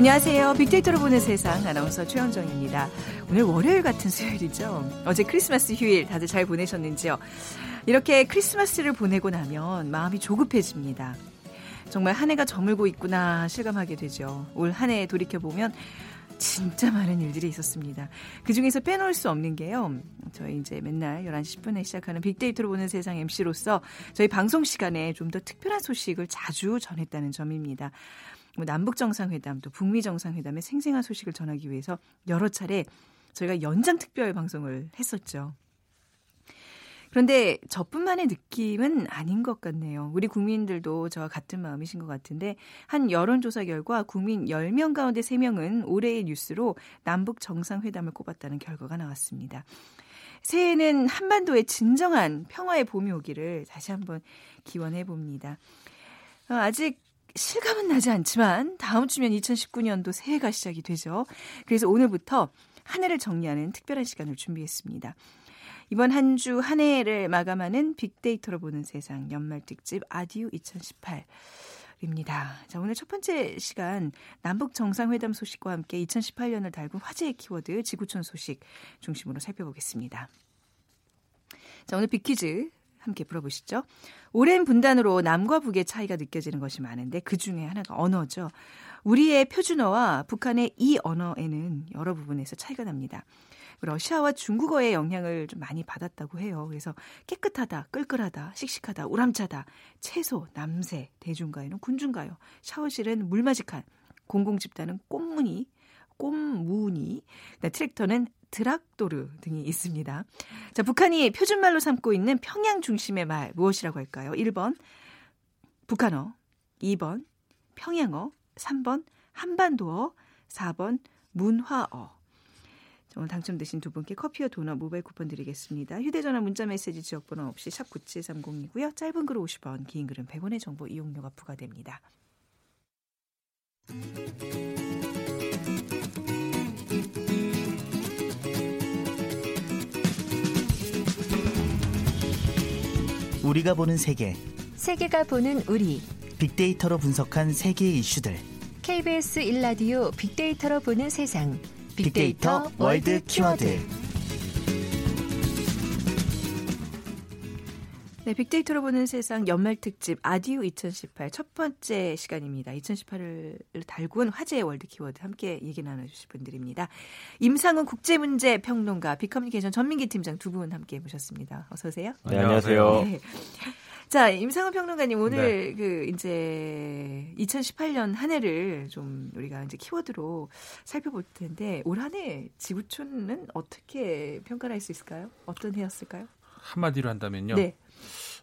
안녕하세요. 빅데이터로 보는 세상 아나운서 최현정입니다. 오늘 월요일 같은 수요일이죠. 어제 크리스마스 휴일 다들 잘 보내셨는지요? 이렇게 크리스마스를 보내고 나면 마음이 조급해집니다. 정말 한 해가 저물고 있구나 실감하게 되죠. 올 한 해 돌이켜보면 진짜 많은 일들이 있었습니다. 그 중에서 빼놓을 수 없는 게요. 저희 이제 맨날 11시 10분에 시작하는 빅데이터로 보는 세상 MC로서 저희 방송 시간에 좀 더 특별한 소식을 자주 전했다는 점입니다. 뭐 남북 정상회담 또 북미 정상회담의 생생한 소식을 전하기 위해서 여러 차례 저희가 연장 특별 방송을 했었죠. 그런데 저뿐만의 느낌은 아닌 것 같네요. 우리 국민들도 저와 같은 마음이신 것 같은데 한 여론조사 결과 국민 10명 가운데 3명은 올해의 뉴스로 남북 정상회담을 꼽았다는 결과가 나왔습니다. 새해에는 한반도의 진정한 평화의 봄이 오기를 다시 한번 기원해 봅니다. 어, 아직 실감은 나지 않지만 다음 주면 2019년도 새해가 시작이 되죠. 그래서 오늘부터 한 해를 정리하는 특별한 시간을 준비했습니다. 이번 한 주 한 해를 마감하는 빅데이터로 보는 세상 연말 특집 아디오 2018. 입니다. 자, 오늘 첫 번째 시간 남북 정상회담 소식과 함께 2018년을 달군 화제의 키워드 지구촌 소식 중심으로 살펴보겠습니다. 자, 오늘 빅퀴즈 함께 풀어보시죠. 오랜 분단으로 남과 북의 차이가 느껴지는 것이 많은데 그 중에 하나가 언어죠. 우리의 표준어와 북한의 이 언어에는 여러 부분에서 차이가 납니다. 러시아와 중국어의 영향을 좀 많이 받았다고 해요. 그래서 깨끗하다, 끌끌하다, 씩씩하다, 우람차다, 채소, 남새, 대중가요는 군중가요, 샤워실은 물마직한, 공공집단은 꽃무늬, 꼼무늬, 트랙터는 드락도르 등이 있습니다. 자, 북한이 표준말로 삼고 있는 평양 중심의 말 무엇이라고 할까요? 1번 북한어, 2번 평양어, 3번 한반도어, 4번 문화어. 오늘 당첨되신 두 분께 커피와 도넛 모바일 쿠폰 드리겠습니다. 휴대전화 문자메시지 지역번호 없이 샵 9730이고요. 짧은 글은 50원, 긴 글은 100원의 정보 이용료가 부과됩니다. 우리가 보는 세계. 세계가 보는 우리. 빅데이터로 분석한 세계의 이슈들. KBS 1라디오 빅데이터로 보는 세상. 빅데이터, 빅데이터 월드. 키워드 네, 빅데이터로 보는 세상 연말 특집 아듀 2018 첫 번째 시간입니다. 2018을 달군 화제의 월드 키워드 함께 얘기 나눠주실 분들입니다. 임상훈 국제문제 평론가, 빅커뮤니케이션 전민기 팀장 두 분 함께 모셨습니다. 어서 오세요. 네, 안녕하세요. 네. 자, 임상훈 평론가님 오늘 네. 그 이제 2018년 한 해를 좀 우리가 이제 키워드로 살펴볼 텐데 올 한 해 지구촌은 어떻게 평가를 할수 있을까요? 어떤 해였을까요? 한마디로 한다면요. 네.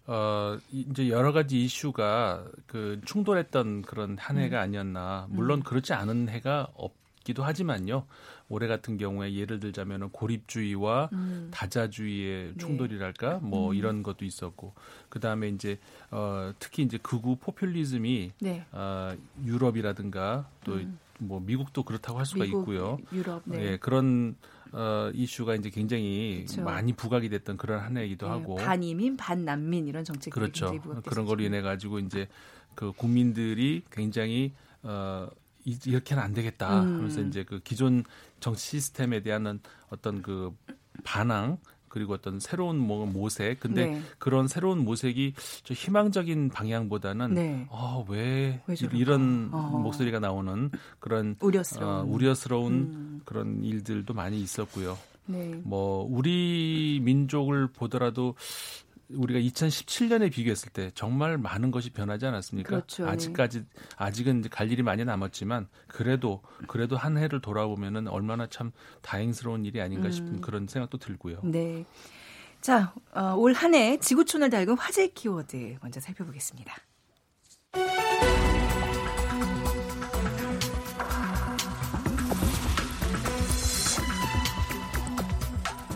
어, 이제 여러 가지 이슈가 그 충돌했던 그런 한 해가 음. 아니었나. 물론 음. 그렇지 않은 해가 없기도 하지만요. 올해 같은 경우에 예를 들자면은 고립주의와 음. 다자주의의 네. 충돌이랄까 네. 뭐 음. 이런 것도 있었고 그 다음에 이제 어 특히 이제 극우 포퓰리즘이 네. 어 유럽이라든가 또뭐 음. 미국도 그렇다고 할 수가 미국, 있고요. 유럽 네. 예, 그런 어, 이슈가 이제 굉장히 그렇죠. 많이 부각이 됐던 그런 한 해이기도 네, 하고 반이민 반난민 이런 정책이 그렇죠. 그런 걸로 인해 가지고 이제 그 국민들이 굉장히 어 이렇게는 안 되겠다 음. 하면서 이제 그 기존 정치 시스템에 대한 어떤 그 반항 그리고 어떤 새로운 뭐 모색 근데 네. 그런 새로운 모색이 좀 희망적인 방향보다는 네. 어왜 이런 어. 목소리가 나오는 그런 우려스러운, 어, 우려스러운 음. 그런 일들도 많이 있었고요. 네. 뭐 우리 민족을 보더라도 우리가 2017년에 비교했을 때 정말 많은 것이 변하지 않았습니까? 그렇죠. 네. 아직까지 아직은 갈 일이 많이 남았지만 그래도 그래도 한 해를 돌아보면은 얼마나 참 다행스러운 일이 아닌가 싶은 음. 그런 생각도 들고요. 네. 자, 어, 올 한 해 지구촌을 달군 화제 키워드 먼저 살펴보겠습니다.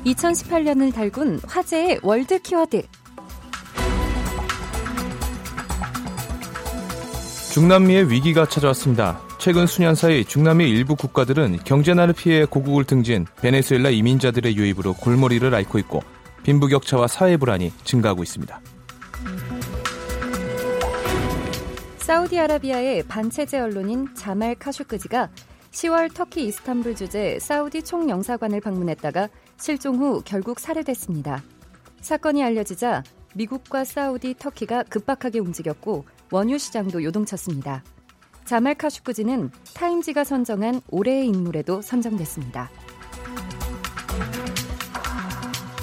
2018년을 달군 화제의 월드 키워드. 중남미의 위기가 찾아왔습니다. 최근 수년 사이 중남미 일부 국가들은 경제난을 피해 고국을 등진 베네수엘라 이민자들의 유입으로 골머리를 앓고 있고 빈부격차와 사회 불안이 증가하고 있습니다. 사우디아라비아의 반체제 언론인 자말 카슈크지가 10월 터키 이스탄불 주재 사우디 총영사관을 방문했다가 실종 후 결국 살해됐습니다. 사건이 알려지자 미국과 사우디, 터키가 급박하게 움직였고 원유 시장도 요동쳤습니다. 자말 카슈쿠지는 타임지가 선정한 올해의 인물에도 선정됐습니다.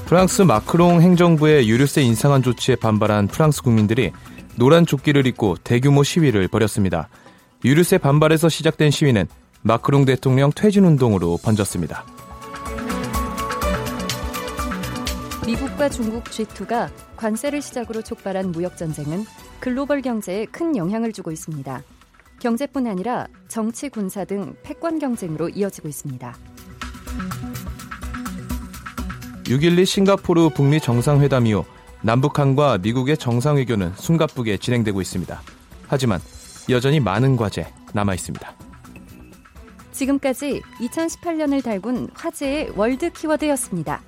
프랑스 마크롱 행정부의 유류세 인상한 조치에 반발한 프랑스 국민들이 노란 조끼를 입고 대규모 시위를 벌였습니다. 유류세 반발에서 시작된 시위는 마크롱 대통령 퇴진 운동으로 번졌습니다. 미국과 중국 G2가 관세를 시작으로 촉발한 무역 전쟁은 글로벌 경제에 큰 영향을 주고 있습니다. 경제뿐 아니라 정치, 군사 등 패권 경쟁으로 이어지고 있습니다. 6.12 싱가포르 북미 정상회담 이후 남북한과 미국의 정상회견은 숨가쁘게 진행되고 있습니다. 하지만 여전히 많은 과제 남아 있습니다. 지금까지 2018년을 달군 화제의 월드 키워드였습니다.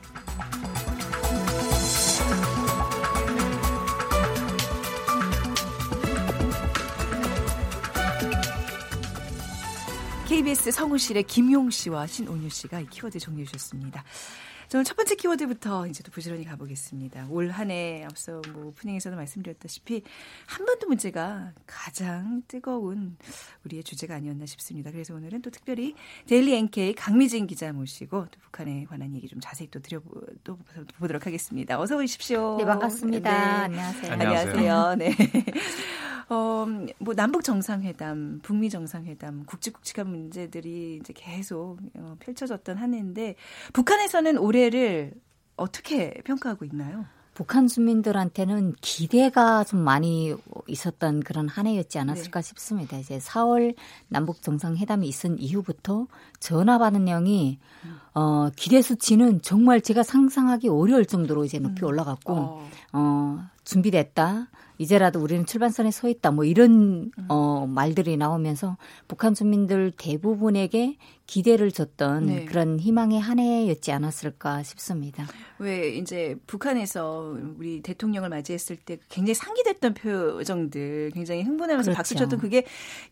KBS 성우실의 김용 씨와 신온유 씨가 이 키워드 정리해 주셨습니다. 저는 첫 번째 키워드부터 이제 또 부지런히 가보겠습니다. 올 한 해 앞서 뭐 오프닝에서도 말씀드렸다시피 한반도 문제가 가장 뜨거운 우리의 주제가 아니었나 싶습니다. 그래서 오늘은 또 특별히 데일리 NK 강미진 기자 모시고 또 북한에 관한 얘기 좀 자세히 또 드려 또 보도록 하겠습니다. 어서 오십시오. 네 반갑습니다. 네. 안녕하세요. 안녕하세요. 네. 어, 뭐 남북 정상회담, 북미 정상회담, 굵직굵직한 문제들이 이제 계속 어, 펼쳐졌던 한 해인데 북한에서는 올해 를 어떻게 평가하고 있나요? 북한 주민들한테는 기대가 좀 많이 있었던 그런 한 해였지 않았을까 네. 싶습니다. 이제 4월 남북 정상회담이 있은 이후부터 전화 받은 내용이 어 기대 수치는 정말 제가 상상하기 어려울 정도로 이제 높이 음. 올라갔고 어, 어 준비됐다. 이제라도 우리는 출발선에 서 있다. 뭐 이런 음. 어 말들이 나오면서 북한 주민들 대부분에게 기대를 줬던 네. 그런 희망의 한 해였지 않았을까 싶습니다. 왜 이제 북한에서 우리 대통령을 맞이했을 때 굉장히 상기됐던 표정들, 굉장히 흥분하면서 그렇죠. 박수 쳤던 그게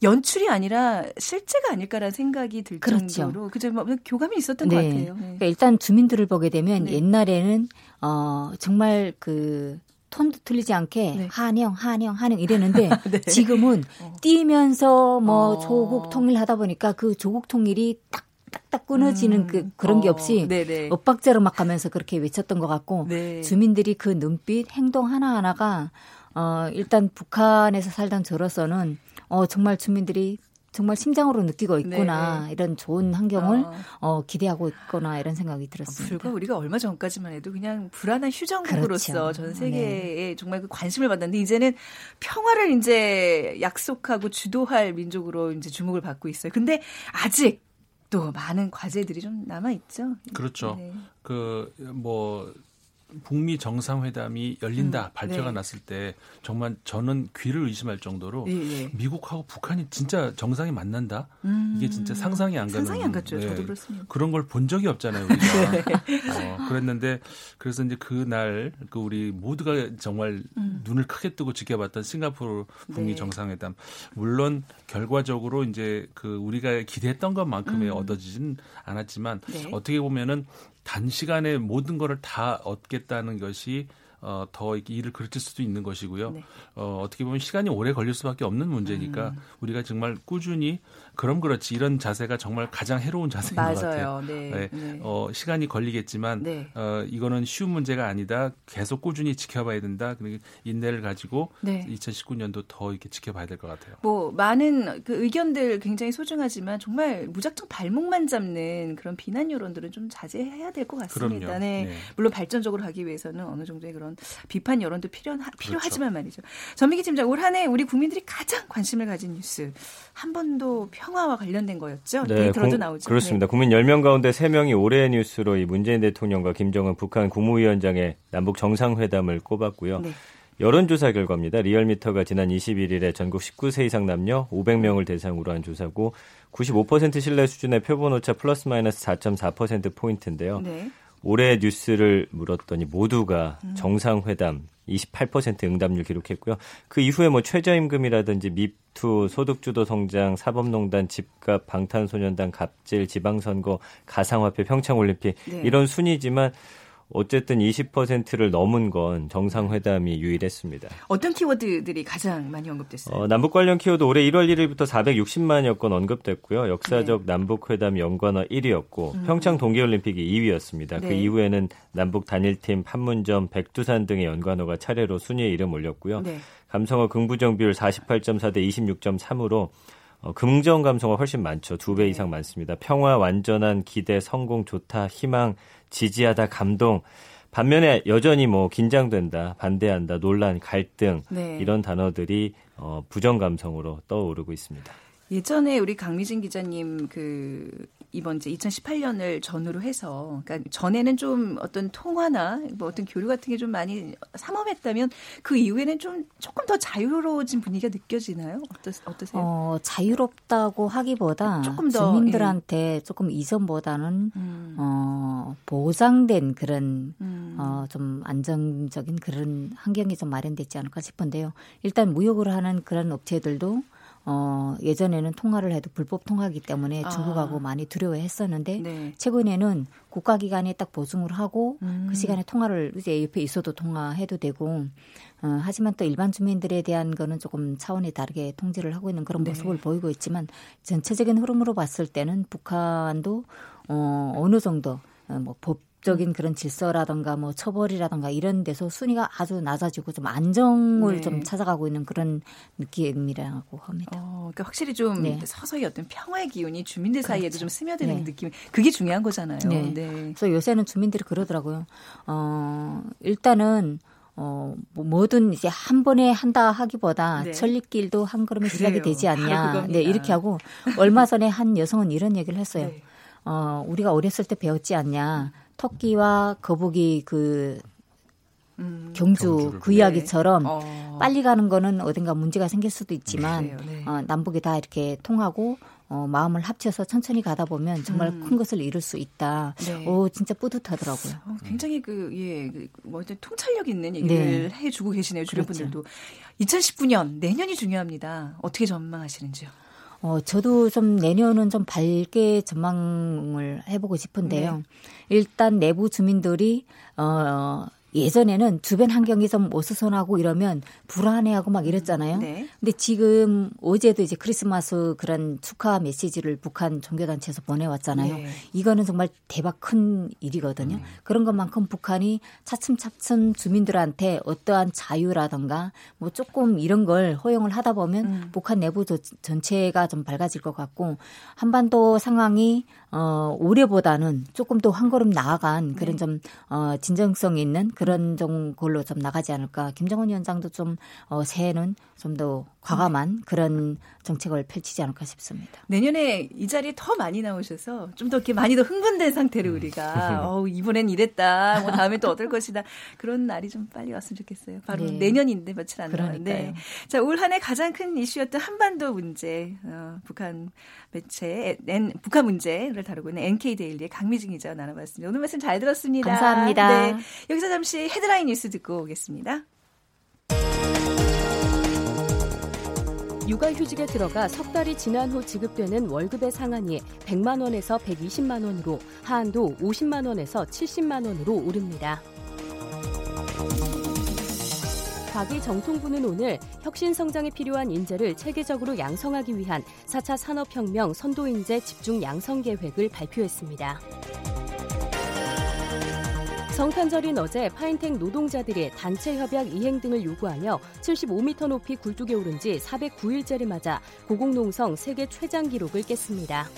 연출이 아니라 실제가 아닐까라는 생각이 들 그렇죠. 정도로 그죠 뭐 교감이 있었던 네. 것 같아요. 네. 그러니까 일단 주민들을 보게 되면 네. 옛날에는 어 정말 그 톤도 틀리지 않게 네. 한영, 한영, 한영 이랬는데 네. 지금은 어. 뛰면서 뭐 어. 조국 통일하다 보니까 그 조국 통일이 딱 딱딱 끊어지는 음. 그 그런 게 어. 없이 어. 엇박자로 막 가면서 그렇게 외쳤던 것 같고 네. 주민들이 그 눈빛, 행동 하나 하나가 어 일단 북한에서 살던 저로서는 어 정말 주민들이 정말 심장으로 느끼고 있구나 네. 이런 좋은 환경을 어. 어. 기대하고 있거나 이런 생각이 들었습니다. 불과 우리가 얼마 전까지만 해도 그냥 불안한 휴전국으로서 그렇죠. 전 세계에 네. 정말 그 관심을 받았는데 이제는 평화를 이제 약속하고 주도할 민족으로 이제 주목을 받고 있어요. 근데 아직 또 많은 과제들이 좀 남아 있죠. 그렇죠. 네. 그뭐 북미 정상회담이 열린다 음, 발표가 네. 났을 때 정말 저는 귀를 의심할 정도로 예, 예. 미국하고 북한이 진짜 정상이 만난다 음, 이게 진짜 상상이 안 가는 상상이 안 갔죠. 네, 저도 그렇습니다. 그런 걸 본 적이 없잖아요. 우리가 네. 어, 그랬는데 그래서 이제 그날 그 우리 모두가 정말 음. 눈을 크게 뜨고 지켜봤던 싱가포르 북미 네. 정상회담 물론 결과적으로 이제 그 우리가 기대했던 것만큼의 음. 얻어지진 않았지만 네. 어떻게 보면은 단시간에 모든 거를 다 얻겠다는 것이 어, 더 일을 그르칠 수도 있는 것이고요. 네. 어, 어떻게 보면 시간이 오래 걸릴 수밖에 없는 문제니까 음. 우리가 정말 꾸준히 그럼 그렇지 이런 자세가 정말 가장 해로운 자세인 맞아요. 것 같아요. 네. 네. 네. 어, 시간이 걸리겠지만 네. 어, 이거는 쉬운 문제가 아니다. 계속 꾸준히 지켜봐야 된다. 그리고 인내를 가지고 네. 2019년도 더 이렇게 지켜봐야 될 것 같아요. 뭐 많은 그 의견들 굉장히 소중하지만 정말 무작정 발목만 잡는 그런 비난 여론들은 좀 자제해야 될 것 같습니다. 그럼요. 네. 네. 물론 발전적으로 하기 위해서는 어느 정도의 그런 비판 여론도 필요 필요하지만 그렇죠. 말이죠. 전민기 팀장 올 한해 우리 국민들이 가장 관심을 가진 뉴스 한 번도 평화와 관련된 거였죠. 네, 데이터로도 공, 나오죠. 그렇습니다. 네. 국민 10명 가운데 3명이 올해의 뉴스로 이 문재인 대통령과 김정은 북한 국무위원장의 남북 정상회담을 꼽았고요. 네. 여론조사 결과입니다. 리얼미터가 지난 21일에 전국 19세 이상 남녀 500명을 대상으로 한 조사고 95% 신뢰 수준의 표본 오차 플러스 마이너스 4.4% 포인트인데요. 네. 올해 뉴스를 물었더니 모두가 음. 정상회담 28% 응답률 기록했고요. 그 이후에 뭐 최저임금이라든지 미투, 소득주도 성장, 사법농단, 집값, 방탄소년단, 갑질, 지방선거, 가상화폐, 평창올림픽 네. 이런 순위지만 어쨌든 20%를 넘은 건 정상회담이 유일했습니다. 어떤 키워드들이 가장 많이 언급됐어요? 어, 남북 관련 키워드 올해 1월 1일부터 460만여 건 언급됐고요. 역사적 네. 남북회담 연관어 1위였고 음. 평창 동계올림픽이 2위였습니다. 그 네. 그 이후에는 남북 단일팀, 판문점, 백두산 등의 연관어가 차례로 순위에 이름 올렸고요. 네. 감성어 긍부정 비율 48.4 대 26.3으로 어, 긍정 감성어 훨씬 많죠. 두배 네. 이상 많습니다. 평화, 완전한 기대, 성공, 좋다, 희망, 지지하다, 감동. 반면에 여전히 뭐 긴장된다, 반대한다, 논란, 갈등 네. 이런 단어들이 어, 부정 감성으로 떠오르고 있습니다. 예전에 우리 강미진 기자님 그 이번 이제 2018년을 전후로 해서 그러니까 전에는 좀 어떤 통화나 뭐 어떤 교류 같은 게 좀 많이 삼엄했다면 그 이후에는 좀 조금 더 자유로워진 분위기가 느껴지나요? 어떠, 어떠세요? 어, 자유롭다고 하기보다 조금 더 주민들한테 예. 조금 이전보다는 음. 어, 보장된 그런 음. 어, 좀 안정적인 그런 환경이 좀 마련됐지 않을까 싶은데요. 일단 무역을 하는 그런 업체들도 어, 예전에는 통화를 해도 불법 통화기 때문에 아. 중국하고 아. 많이 두려워했었는데 네. 최근에는 국가기관에 딱 보증을 하고 음. 그 시간에 통화를 이제 옆에 있어도 통화해도 되고 어, 하지만 또 일반 주민들에 대한 거는 조금 차원이 다르게 통제를 하고 있는 그런 네. 모습을 보이고 있지만 전체적인 흐름으로 봤을 때는 북한도 어, 어느 정도 어, 뭐법 적인 그런 질서라든가 뭐 처벌이라든가 이런 데서 순위가 아주 낮아지고 좀 안정을 네. 좀 찾아가고 있는 그런 느낌이라고 합니다. 어, 그러니까 확실히 좀 네. 서서히 어떤 평화의 기운이 주민들 사이에도 그렇죠. 좀 스며드는 네. 느낌. 그게 중요한 거잖아요. 네. 네. 그래서 요새는 주민들이 그러더라고요. 어, 일단은 어, 뭐 뭐든 이제 한 번에 한다 하기보다 네. 천리길도 한 걸음에 시작이 되지 않냐. 네, 이렇게 하고 얼마 전에 한 여성은 이런 얘기를 했어요. 네. 어, 우리가 어렸을 때 배웠지 않냐. 토끼와 거북이 그 음, 경주 그 이야기처럼 어. 빨리 가는 거는 어딘가 문제가 생길 수도 있지만 네. 어, 남북이 다 이렇게 통하고 어, 마음을 합쳐서 천천히 가다 보면 정말 음. 큰 것을 이룰 수 있다. 네. 오, 진짜 뿌듯하더라고요. 어, 굉장히 그, 예, 그, 뭐, 통찰력 있는 얘기를 네. 해주고 계시네요. 주변 그렇죠. 분들도. 2019년, 내년이 중요합니다. 어떻게 전망하시는지요? 어, 저도 좀 내년은 좀 밝게 전망을 해보고 싶은데요. 네. 일단 내부 주민들이, 어, 예전에는 주변 환경이 좀 어수선하고 이러면 불안해하고 막 이랬잖아요. 네. 근데 지금 어제도 이제 크리스마스 그런 축하 메시지를 북한 종교단체에서 보내왔잖아요. 네. 이거는 정말 대박 큰 일이거든요. 음. 그런 것만큼 북한이 차츰차츰 주민들한테 어떠한 자유라던가 뭐 조금 이런 걸 허용을 하다 보면 음. 북한 내부 전체가 좀 밝아질 것 같고 한반도 상황이 어, 올해보다는 조금 더 한 걸음 나아간 그런 네. 좀 어, 진정성 있는 그런 좀 걸로 좀 나가지 않을까. 김정은 위원장도 좀 어, 새해는 좀더 과감한 그런 정책을 펼치지 않을까 싶습니다. 내년에 이 자리에 더 많이 나오셔서 좀 더 이렇게 많이 더 흥분된 상태로 우리가 어, 이번엔 이랬다. 뭐 다음에 또 어떨 것이다. 그런 날이 좀 빨리 왔으면 좋겠어요. 바로 네. 내년인데 며칠 안 남았는데. 자, 올 한 해 가장 큰 이슈였던 한반도 문제. 어, 북한 매체 N, 북한 문제를 다루고 있는 NK데일리의 강미진 기자와 나눠봤습니다. 오늘 말씀 잘 들었습니다. 감사합니다. 네. 여기서 잠시 헤드라인 뉴스 듣고 오겠습니다. 육아휴직에 들어가 석 달이 지난 후 지급되는 월급의 상한이 100만 원에서 120만 원으로 하한도 50만 원에서 70만 원으로 오릅니다. 과기 정통부는 오늘 혁신 성장에 필요한 인재를 체계적으로 양성하기 위한 4차 산업혁명 선도인재 집중 양성 계획을 발표했습니다. 성탄절인 어제 파인텍 노동자들이 단체 협약 이행 등을 요구하며 75m 높이 굴뚝에 오른 지 409일째를 맞아 고공농성 세계 최장 기록을 깼습니다.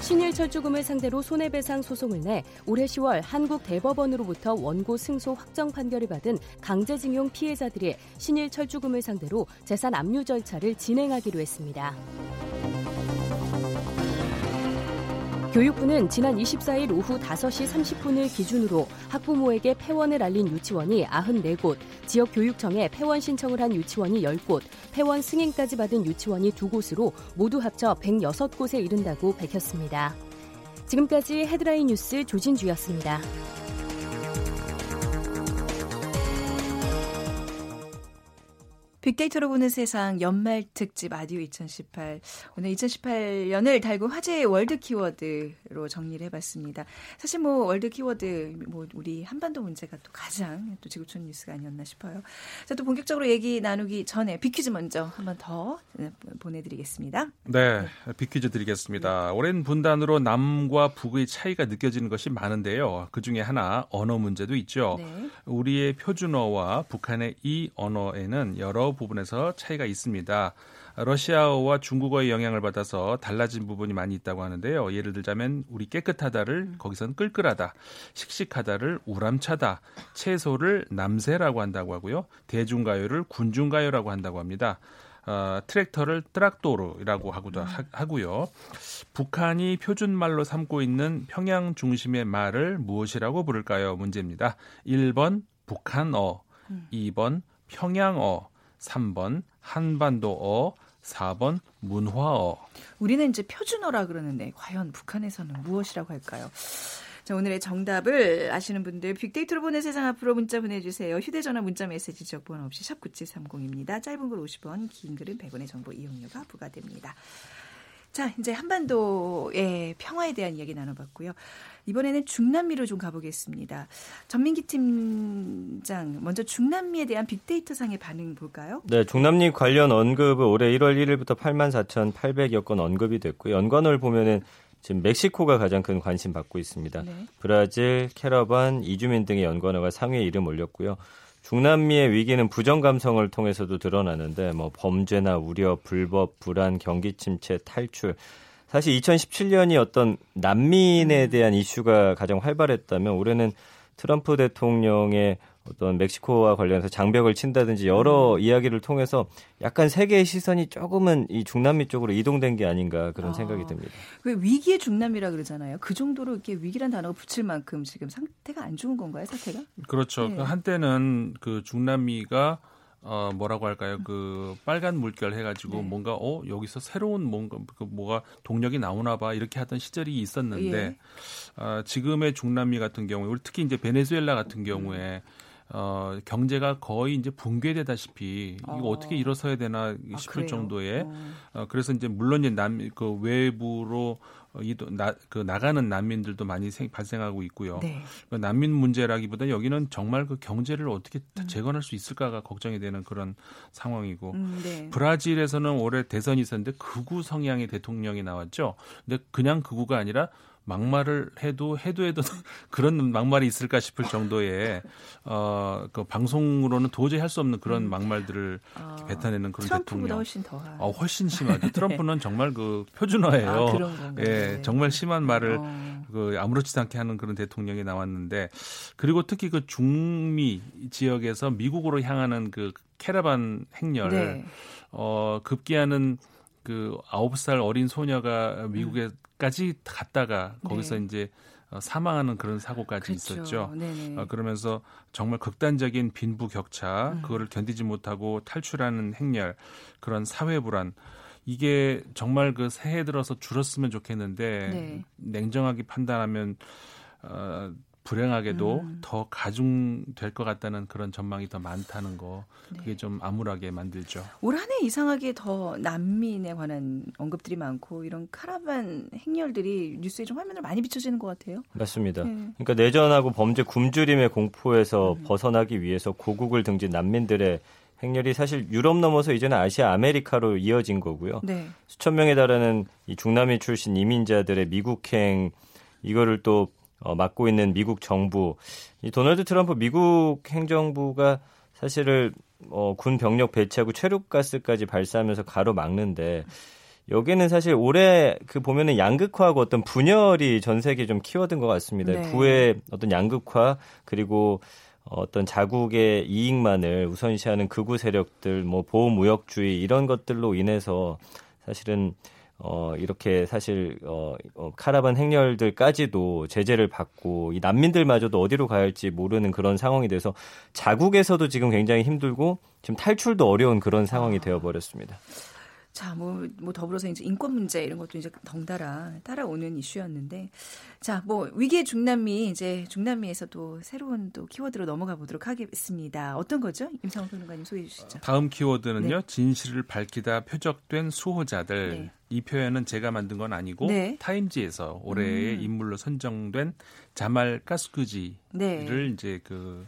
신일 철주금을 상대로 손해배상 소송을 내 올해 10월 한국 대법원으로부터 원고 승소 확정 판결을 받은 강제징용 피해자들이 신일 철주금을 상대로 재산 압류 절차를 진행하기로 했습니다. 교육부는 지난 24일 오후 5시 30분을 기준으로 학부모에게 폐원을 알린 유치원이 94곳, 지역교육청에 폐원 신청을 한 유치원이 10곳, 폐원 승인까지 받은 유치원이 2곳으로 모두 합쳐 106곳에 이른다고 밝혔습니다. 지금까지 헤드라인 뉴스 조진주였습니다. 빅데이터로 보는 세상 연말 특집 아디오 2018. 오늘 2018년을 달군 화제의 월드 키워드로 정리를 해봤습니다. 사실 뭐 월드 키워드, 뭐 우리 한반도 문제가 또 가장 또 지구촌 뉴스가 아니었나 싶어요. 자, 또 본격적으로 얘기 나누기 전에 빅퀴즈 먼저 한번 더 보내드리겠습니다. 네, 빅퀴즈 드리겠습니다. 오랜 분단으로 남과 북의 차이가 느껴지는 것이 많은데요. 그 중에 하나 언어 문제도 있죠. 네. 우리의 표준어와 북한의 이 언어에는 여러 부분에서 차이가 있습니다. 러시아어와 중국어의 영향을 받아서 달라진 부분이 많이 있다고 하는데요. 예를 들자면 우리 깨끗하다를 거기선 끌끌하다, 식식하다를 우람차다, 채소를 남새라고 한다고 하고요. 대중가요를 군중가요라고 한다고 합니다. 어, 트랙터를 트락도르라고 하고도 하 고요. 북한이 표준말로 삼고 있는 평양 중심의 말을 무엇이라고 부를까요? 문제입니다. 1번 북한어, 2번 평양어, 3번 한반도어, 4번 문화어. 우리는 이제 표준어라 그러는데 과연 북한에서는 무엇이라고 할까요? 자, 오늘의 정답을 아시는 분들 빅데이터로 보는 세상 앞으로 문자 보내주세요. 휴대전화 문자 메시지 적번 없이 샵 9730입니다. 짧은 글 50원, 긴 글은 100원의 정보 이용료가 부과됩니다. 자, 이제 한반도의 평화에 대한 이야기 나눠봤고요. 이번에는 중남미로 좀 가보겠습니다. 전민기 팀장, 먼저 중남미에 대한 빅데이터 상의 반응 볼까요? 네, 중남미 관련 언급은 올해 1월 1일부터 8만 4,800여 건 언급이 됐고요. 연관을 보면은 지금 멕시코가 가장 큰 관심 받고 있습니다. 네. 브라질, 캐러반, 이주민 등의 연관어가 상위에 이름 올렸고요. 중남미의 위기는 부정 감성을 통해서도 드러나는데 뭐 범죄나 우려, 불법, 불안, 경기 침체, 탈출 사실 2017년이 어떤 난민에 음. 대한 이슈가 가장 활발했다면 올해는 트럼프 대통령의 어떤 멕시코와 관련해서 장벽을 친다든지 여러 음. 이야기를 통해서 약간 세계의 시선이 조금은 이 중남미 쪽으로 이동된 게 아닌가 그런 아, 생각이 듭니다. 왜 위기의 중남미라 그러잖아요. 그 정도로 이렇게 위기란 단어가 붙일 만큼 지금 상태가 안 좋은 건가요, 사태가? 그렇죠. 네. 한때는 그 중남미가 어 뭐라고 할까요? 그 빨간 물결 해가지고 네. 뭔가 어 여기서 새로운 뭔가 그 뭐가 동력이 나오나 봐 이렇게 하던 시절이 있었는데 예. 어, 지금의 중남미 같은 경우에 특히 이제 베네수엘라 같은 경우에 음. 어, 경제가 거의 이제 붕괴되다시피 어. 이거 어떻게 일어서야 되나 아, 싶을 아, 정도의 어. 어. 그래서 이제 물론 이제 남 그 외부로 이도 나, 그 나가는 난민들도 많이 생, 발생하고 있고요. 네. 그 난민 문제라기보다 여기는 정말 그 경제를 어떻게 음. 재건할 수 있을까가 걱정이 되는 그런 상황이고 음, 네. 브라질에서는 올해 대선이 있었는데 극우 성향의 대통령이 나왔죠. 근데 그냥 극우가 아니라 막말을 해도 해도 해도 그런 막말이 있을까 싶을 정도의 어 그 방송으로는 도저히 할 수 없는 그런 음. 막말들을 어, 뱉어내는 그런 대통령. 훨씬 더. 어, 훨씬 심하죠. 네. 트럼프는 정말 그 표준어예요. 아, 예, 네. 정말 심한 말을 어. 그 아무렇지도 않게 하는 그런 대통령이 나왔는데 그리고 특히 그 중미 지역에서 미국으로 향하는 그 캐러반 행렬 네. 어 급기야는 그 아홉 살 어린 소녀가 미국에 음. 까지 갔다가 거기서 네. 이제 어, 사망하는 그런 사고까지 그렇죠. 있었죠. 어, 그러면서 정말 극단적인 빈부 격차, 음. 그거를 견디지 못하고 탈출하는 행렬, 그런 사회 불안. 이게 정말 그 새해 들어서 줄었으면 좋겠는데 네. 냉정하게 판단하면 어, 불행하게도 음. 더 가중될 것 같다는 그런 전망이 더 많다는 거 그게 네. 좀 암울하게 만들죠. 올 한 해 이상하게 더 난민에 관한 언급들이 많고 이런 카라반 행렬들이 뉴스에 좀 화면을 많이 비춰지는 것 같아요. 맞습니다. 네. 그러니까 내전하고 범죄 굶주림의 공포에서 음. 벗어나기 위해서 고국을 등진 난민들의 행렬이 사실 유럽 넘어서 이제는 아시아 아메리카로 이어진 거고요. 네. 수천 명에 달하는 이 중남미 출신 이민자들의 미국행 이거를 또 어, 맡고 있는 미국 정부, 이 도널드 트럼프 미국 행정부가 사실을 어, 군 병력 배치하고 최루가스까지 발사하면서 가로막는데 여기는 사실 올해 그 보면은 양극화하고 어떤 분열이 전 세계 좀 키워든 것 같습니다. 네. 부의 어떤 양극화 그리고 어떤 자국의 이익만을 우선시하는 극우 세력들, 뭐 보호무역주의 이런 것들로 인해서 사실은 어, 이렇게 사실, 어, 어, 카라반 행렬들까지도 제재를 받고, 이 난민들마저도 어디로 가야 할지 모르는 그런 상황이 돼서 자국에서도 지금 굉장히 힘들고, 지금 탈출도 어려운 그런 상황이 아. 되어버렸습니다. 자, 뭐, 뭐 더불어서 이제 인권 문제 이런 것도 이제 덩달아 따라오는 이슈였는데, 자, 뭐 위기의 중남미 이제 중남미에서도 새로운 또 키워드로 넘어가 보도록 하겠습니다. 어떤 거죠? 임상훈 평론가님 소개해 주시죠. 다음 키워드는요, 네. 진실을 밝히다 표적된 수호자들. 네. 이 표현은 제가 만든 건 아니고 네. 타임지에서 올해의 음. 인물로 선정된 자말 가스쿠지를 네. 이제 그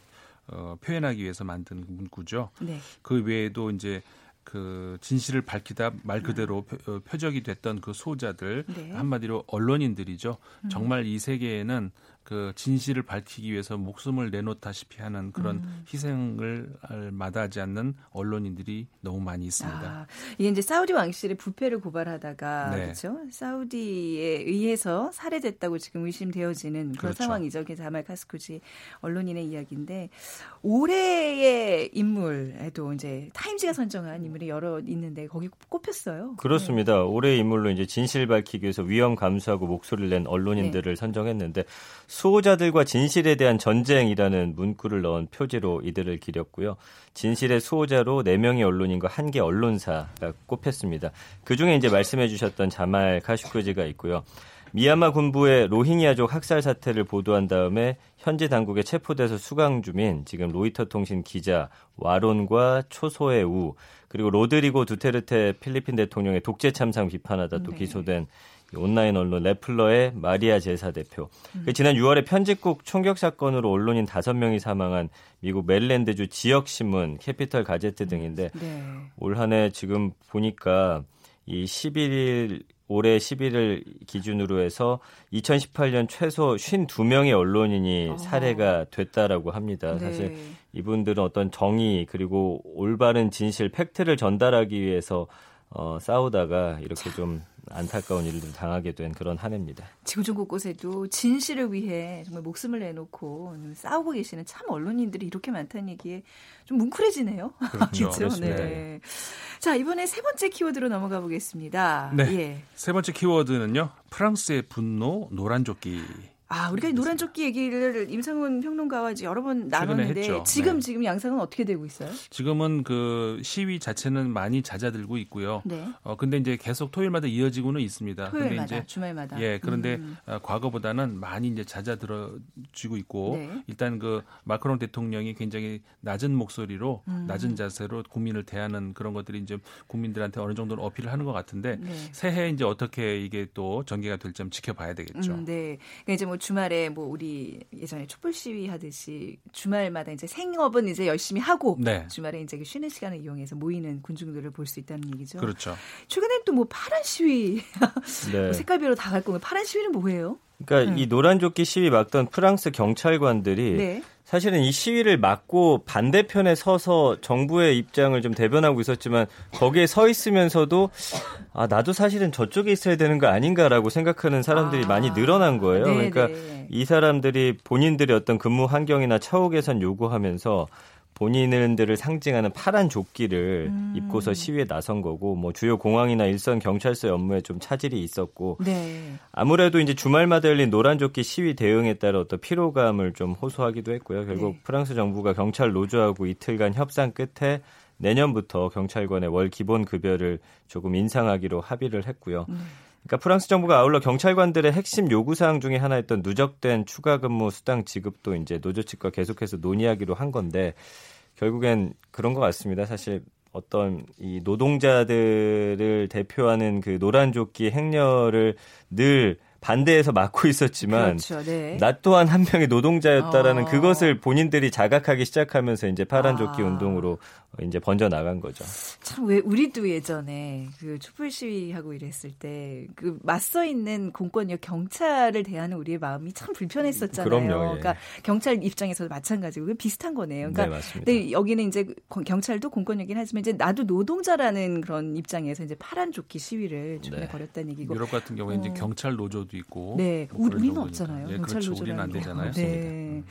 어, 표현하기 위해서 만든 문구죠. 네. 그 외에도 이제 그 진실을 밝히다 말 그대로 표, 어, 적이 됐던 그 수호자들 네. 한마디로 언론인들이죠. 음. 정말 이 세계에는 그 진실을 밝히기 위해서 목숨을 내놓다시피 하는 그런 음. 희생을 마다하지 않는 언론인들이 너무 많이 있습니다. 아, 이게 이제 사우디 왕실의 부패를 고발하다가 네. 그렇죠? 사우디에 의해서 살해됐다고 지금 의심되어지는 그런 그렇죠. 상황이죠. 그 자말 카스쿠지 언론인의 이야기인데 올해의 인물에도 이제 타임즈가 선정한 인물이 여러 있는데 거기 꼽혔어요. 그렇습니다. 네. 올해의 인물로 이제 진실 밝히기 위해서 위험 감수하고 목소리를 낸 언론인들을 네. 선정했는데 수호자들과 진실에 대한 전쟁이라는 문구를 넣은 표지로 이들을 기렸고요. 진실의 수호자로 4명의 언론인과 1개 언론사가 꼽혔습니다. 그중에 이제 말씀해 주셨던 자말 카슈크지가 있고요. 미얀마 군부의 로힝야족 학살 사태를 보도한 다음에 현지 당국에 체포돼서 수감 중인 지금 로이터 통신 기자 와 론과 초 소에 우 그리고 로드리고 두테르테 필리핀 대통령의 독재 참상 비판하다 또 네. 기소된 온라인 언론 래플러의 마리아 레사 대표. 음. 그 지난 6월에 편집국 총격 사건으로 언론인 5명이 사망한 미국 메릴랜드주 지역 신문 캐피털 가제트 등인데 네. 올 한 해 지금 보니까 이 11일 올해 11일 기준으로 해서 2018년 최소 52명의 언론인이 어. 살해가 됐다라고 합니다. 네. 사실 이분들은 어떤 정의 그리고 올바른 진실 팩트를 전달하기 위해서 어, 싸우다가 이렇게 참. 좀 안타까운 일들을 당하게 된 그런 한 해입니다. 지구 전 곳곳에도 진실을 위해 정말 목숨을 내놓고 싸우고 계시는 참 언론인들이 이렇게 많다는 얘기에 좀 뭉클해지네요. 그렇죠. 네. 자 이번에 세 번째 키워드로 넘어가 보겠습니다. 네. 예. 세 번째 키워드는요. 프랑스의 분노 노란조끼. 아, 우리가 노란 조끼 얘기를 임상훈 평론가와 이제 여러 번 나눴는데 지금 네. 지금 양상은 어떻게 되고 있어요? 지금은 그 시위 자체는 많이 잦아들고 있고요. 네. 어 근데 이제 계속 토요일마다 이어지고는 있습니다. 토요일마다 근데 이제 주말마다. 예, 그런데 음. 어, 과거보다는 많이 이제 잦아들어지고 있고 네. 일단 그 마크롱 대통령이 굉장히 낮은 목소리로 음. 낮은 자세로 국민을 대하는 그런 것들이 이제 국민들한테 어느 정도는 어필을 하는 것 같은데 네. 새해 이제 어떻게 이게 또 전개가 될지 지켜봐야 되겠죠. 음, 네. 그러니까 이제 뭐 주말에 뭐 우리 예전에 촛불 시위 하듯이 주말마다 이제 생업은 이제 열심히 하고 네. 주말에 이제 그 쉬는 시간을 이용해서 모이는 군중들을 볼 수 있다는 얘기죠. 그렇죠. 최근에 또뭐 파란 시위 네. 뭐 색깔별로 다 갈 거면 파란 시위는 뭐예요? 그러니까 음. 이 노란조끼 시위 막던 프랑스 경찰관들이 네. 사실은 이 시위를 막고 반대편에 서서 정부의 입장을 좀 대변하고 있었지만 거기에 서 있으면서도 아 나도 사실은 저쪽에 있어야 되는 거 아닌가라고 생각하는 사람들이 아. 많이 늘어난 거예요. 네네. 그러니까 네. 이 사람들이 본인들의 어떤 근무 환경이나 처우 개선 요구하면서 본인들을 상징하는 파란 조끼를 음. 입고서 시위에 나선 거고 뭐 주요 공항이나 일선 경찰서 업무에 좀 차질이 있었고 네. 아무래도 이제 주말마다 열린 노란 조끼 시위 대응에 따라 어떤 피로감을 좀 호소하기도 했고요. 결국 네. 프랑스 정부가 경찰 노조하고 이틀간 협상 끝에 내년부터 경찰관의 월 기본 급여를 조금 인상하기로 합의를 했고요. 음. 그러니까 프랑스 정부가 아울러 경찰관들의 핵심 요구 사항 중에 하나였던 누적된 추가 근무 수당 지급도 이제 노조 측과 계속해서 논의하기로 한 건데 결국엔 그런 것 같습니다. 사실 어떤 이 노동자들을 대표하는 그 노란 조끼 행렬을 늘 반대해서 막고 있었지만 그렇죠, 네. 나 또한 한 명의 노동자였다라는 어. 그것을 본인들이 자각하기 시작하면서 이제 파란 조끼 아. 운동으로 이제 번져 나간 거죠. 참 왜 우리도 예전에 그 촛불 시위하고 이랬을 때 그 맞서 있는 공권력 경찰을 대하는 우리의 마음이 참 불편했었잖아요. 그럼요, 예. 그러니까 경찰 입장에서도 마찬가지고 비슷한 거네요. 그러니까 네, 맞습니다. 근데 여기는 이제 경찰도 공권력이긴 하지만 이제 나도 노동자라는 그런 입장에서 이제 파란 조끼 시위를 최근에 네. 벌였다는 얘기고. 유럽 같은 경우에 어. 이제 경찰 노조도 있고. 네, 뭐 우리는 없잖아요. 네, 경찰 그렇죠. 우리는 안 되잖아요. 네.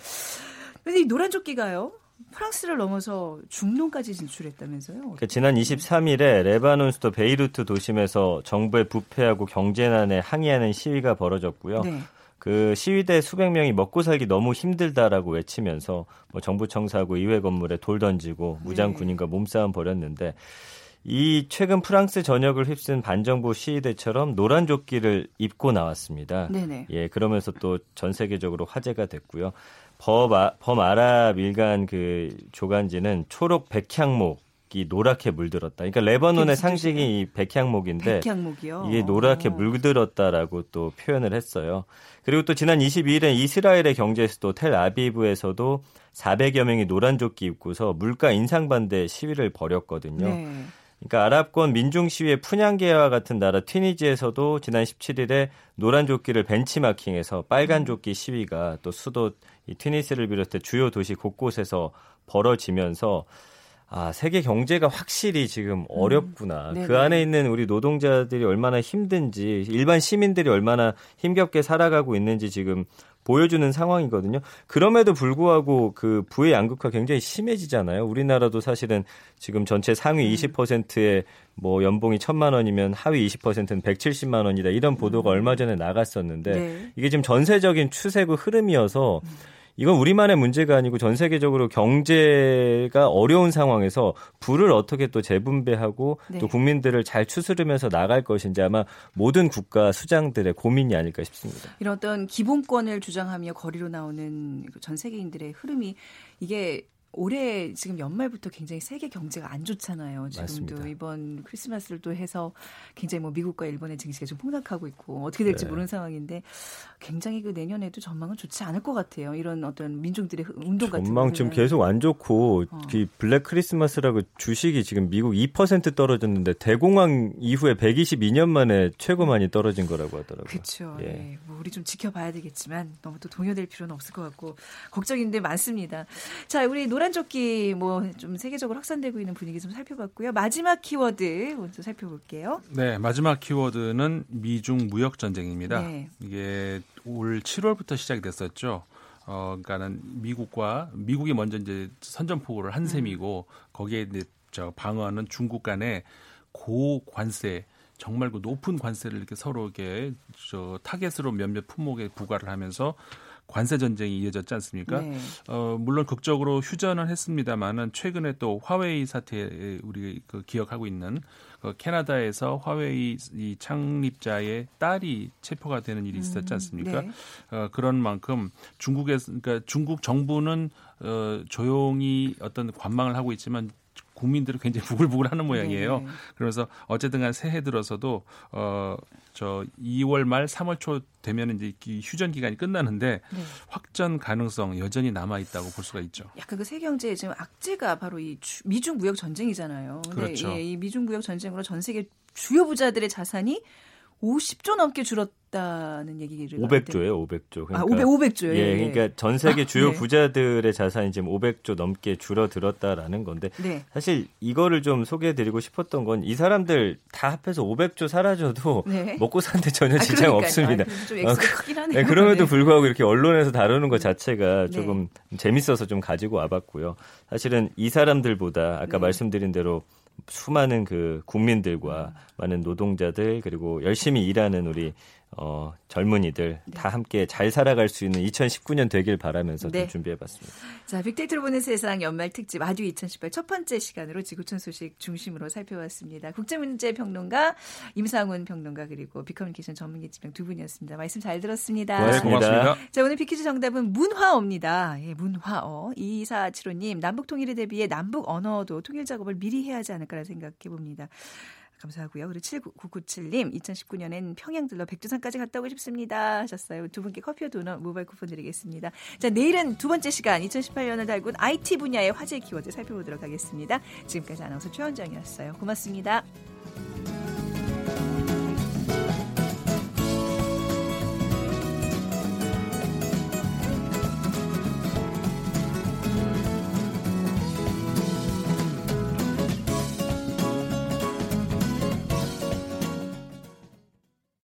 근데 이 노란 조끼가요. 프랑스를 넘어서 중동까지 진출했다면서요? 그러니까 지난 23일에 레바논 수도 베이루트 도심에서 정부의 부패하고 경제난에 항의하는 시위가 벌어졌고요. 네. 그 시위대 수백 명이 먹고 살기 너무 힘들다라고 외치면서 뭐 정부 청사하고 의회 건물에 돌 던지고 무장 네. 군인과 몸싸움 벌였는데 이 최근 프랑스 전역을 휩쓴 반정부 시위대처럼 노란 조끼를 입고 나왔습니다. 네네. 예, 그러면서 또 전 세계적으로 화제가 됐고요. 범아, 범아랍 일간 그 조간지는 초록 백향목 이 노랗게 물들었다. 그러니까 레바논의 상징이 이 백향목인데 백향목이요? 이게 노랗게 오. 물들었다라고 또 표현을 했어요. 그리고 또 지난 22일엔 이스라엘의 경제 수도 텔 아비브에서도 400여 명이 노란 조끼 입고서 물가 인상 반대 시위를 벌였거든요. 네. 그러니까 아랍권 민중 시위의 푸냥계와 같은 나라 튀니지에서도 지난 17일에 노란 조끼를 벤치마킹해서 빨간 조끼 시위가 또 수도 이 튀니스를 비롯해 주요 도시 곳곳에서 벌어지면서 아, 세계 경제가 확실히 지금 음. 어렵구나. 음. 그 안에 있는 우리 노동자들이 얼마나 힘든지, 일반 시민들이 얼마나 힘겹게 살아가고 있는지 지금 보여주는 상황이거든요. 그럼에도 불구하고 그 부의 양극화 굉장히 심해지잖아요. 우리나라도 사실은 지금 전체 상위 20%의 음. 뭐 연봉이 천만 원이면 하위 20%는 170만 원이다. 이런 보도가 음. 얼마 전에 나갔었는데 네. 이게 지금 전세적인 추세고 흐름이어서 음. 이건 우리만의 문제가 아니고 전 세계적으로 경제가 어려운 상황에서 부를 어떻게 또 재분배하고 네. 또 국민들을 잘 추스르면서 나갈 것인지 아마 모든 국가 수장들의 고민이 아닐까 싶습니다. 이런 어떤 기본권을 주장하며 거리로 나오는 전 세계인들의 흐름이 이게 올해 지금 연말부터 굉장히 세계 경제가 안 좋잖아요. 지금도 맞습니다. 이번 크리스마스를 또 해서 굉장히 뭐 미국과 일본의 증시가 좀 폭락하고 있고 어떻게 될지 네. 모르는 상황인데 굉장히 그 내년에도 전망은 좋지 않을 것 같아요. 이런 어떤 민중들의 운동 같은 전망 지금 계속 안 좋고 어. 그 블랙 크리스마스라고 주식이 지금 미국 2% 떨어졌는데 대공황 이후에 122년 만에 최고 많이 떨어진 거라고 하더라고요. 그렇죠. 예. 네. 뭐 우리 좀 지켜봐야 되겠지만 너무 또 동요될 필요는 없을 것 같고 걱정인데 많습니다. 자, 우리 노 노란조끼 뭐 좀 세계적으로 확산되고 있는 분위기 좀 살펴봤고요. 마지막 키워드 먼저 살펴볼게요. 네, 마지막 키워드는 미중 무역 전쟁입니다. 네. 이게 올 7월부터 시작이 됐었죠. 어, 그러니까는 미국과 미국이 먼저 이제 선전포고를 한 음. 셈이고 거기에 이제 저 방어하는 중국 간의 고관세 정말 그 높은 관세를 이렇게 서로 이렇게 저 타겟으로 몇몇 품목에 부과를 하면서 관세 전쟁이 이어졌지 않습니까? 네. 어, 물론 극적으로 휴전은 했습니다만은 최근에 또 화웨이 사태 우리 그 기억하고 있는 그 캐나다에서 화웨이 이 창립자의 딸이 체포가 되는 일이 있었지 음, 않습니까? 음, 네. 어, 그런 만큼 중국에 그러니까 중국 정부는 어, 조용히 어떤 관망을 하고 있지만 국민들은 굉장히 부글부글하는 모양이에요. 네. 그래서 어쨌든 간 새해 들어서도 어 저 2월 말 3월 초 되면 이제 휴전 기간이 끝나는데 네. 확전 가능성 여전히 남아 있다고 볼 수가 있죠. 약간 그 세계 경제의 지금 악재가 바로 이 미중 무역 전쟁이잖아요. 그렇죠. 예, 이 미중 무역 전쟁으로 전 세계 주요 부자들의 자산이 50조 넘게 줄었다는 얘기를 500조예요, 500조. 그러니까, 아, 500, 500조예요. 예, 그러니까 전 세계 아, 주요 네. 부자들의 자산이 지금 500조 넘게 줄어들었다라는 건데 네. 사실 이거를 좀 소개해 드리고 싶었던 건 이 사람들 다 합해서 500조 사라져도 네. 먹고 사는데 전혀 아, 지장 아, 없습니다. 아, 크, 네, 그럼에도 네. 불구하고 이렇게 언론에서 다루는 것 자체가 네. 조금 재밌어서 좀 가지고 와봤고요. 사실은 이 사람들보다 아까 네. 말씀드린 대로 수많은 그 국민들과 많은 노동자들 그리고 열심히 일하는 우리 어, 젊은이들 네. 다 함께 잘 살아갈 수 있는 2019년 되길 바라면서 네. 좀 준비해봤습니다. 자, 빅데이터로 보는 세상 연말 특집 아듀 2018 첫 번째 시간으로 지구촌 소식 중심으로 살펴봤습니다. 국제문제평론가 임상훈 평론가 그리고 빅커뮤니케이션 전민기 팀장 두 분이었습니다. 말씀 잘 들었습니다. 고맙습니다. 네, 고맙습니다. 자, 오늘 빅퀴즈 정답은 문화어입니다. 예, 문화어. 2475님, 남북 통일에 대비해 남북 언어도 통일 작업을 미리 해야 하지 않을까라 생각해 봅니다. 감사하고요. 그리고 7997님, 2019년엔 평양 들러 백두산까지 갔다 오고 싶습니다. 하셨어요. 두 분께 커피와 도넛 모바일 쿠폰 드리겠습니다. 자, 내일은 두 번째 시간 2018년을 달군 IT 분야의 화제 키워드 살펴보도록 하겠습니다. 지금까지 아나운서 최원정이었어요. 고맙습니다.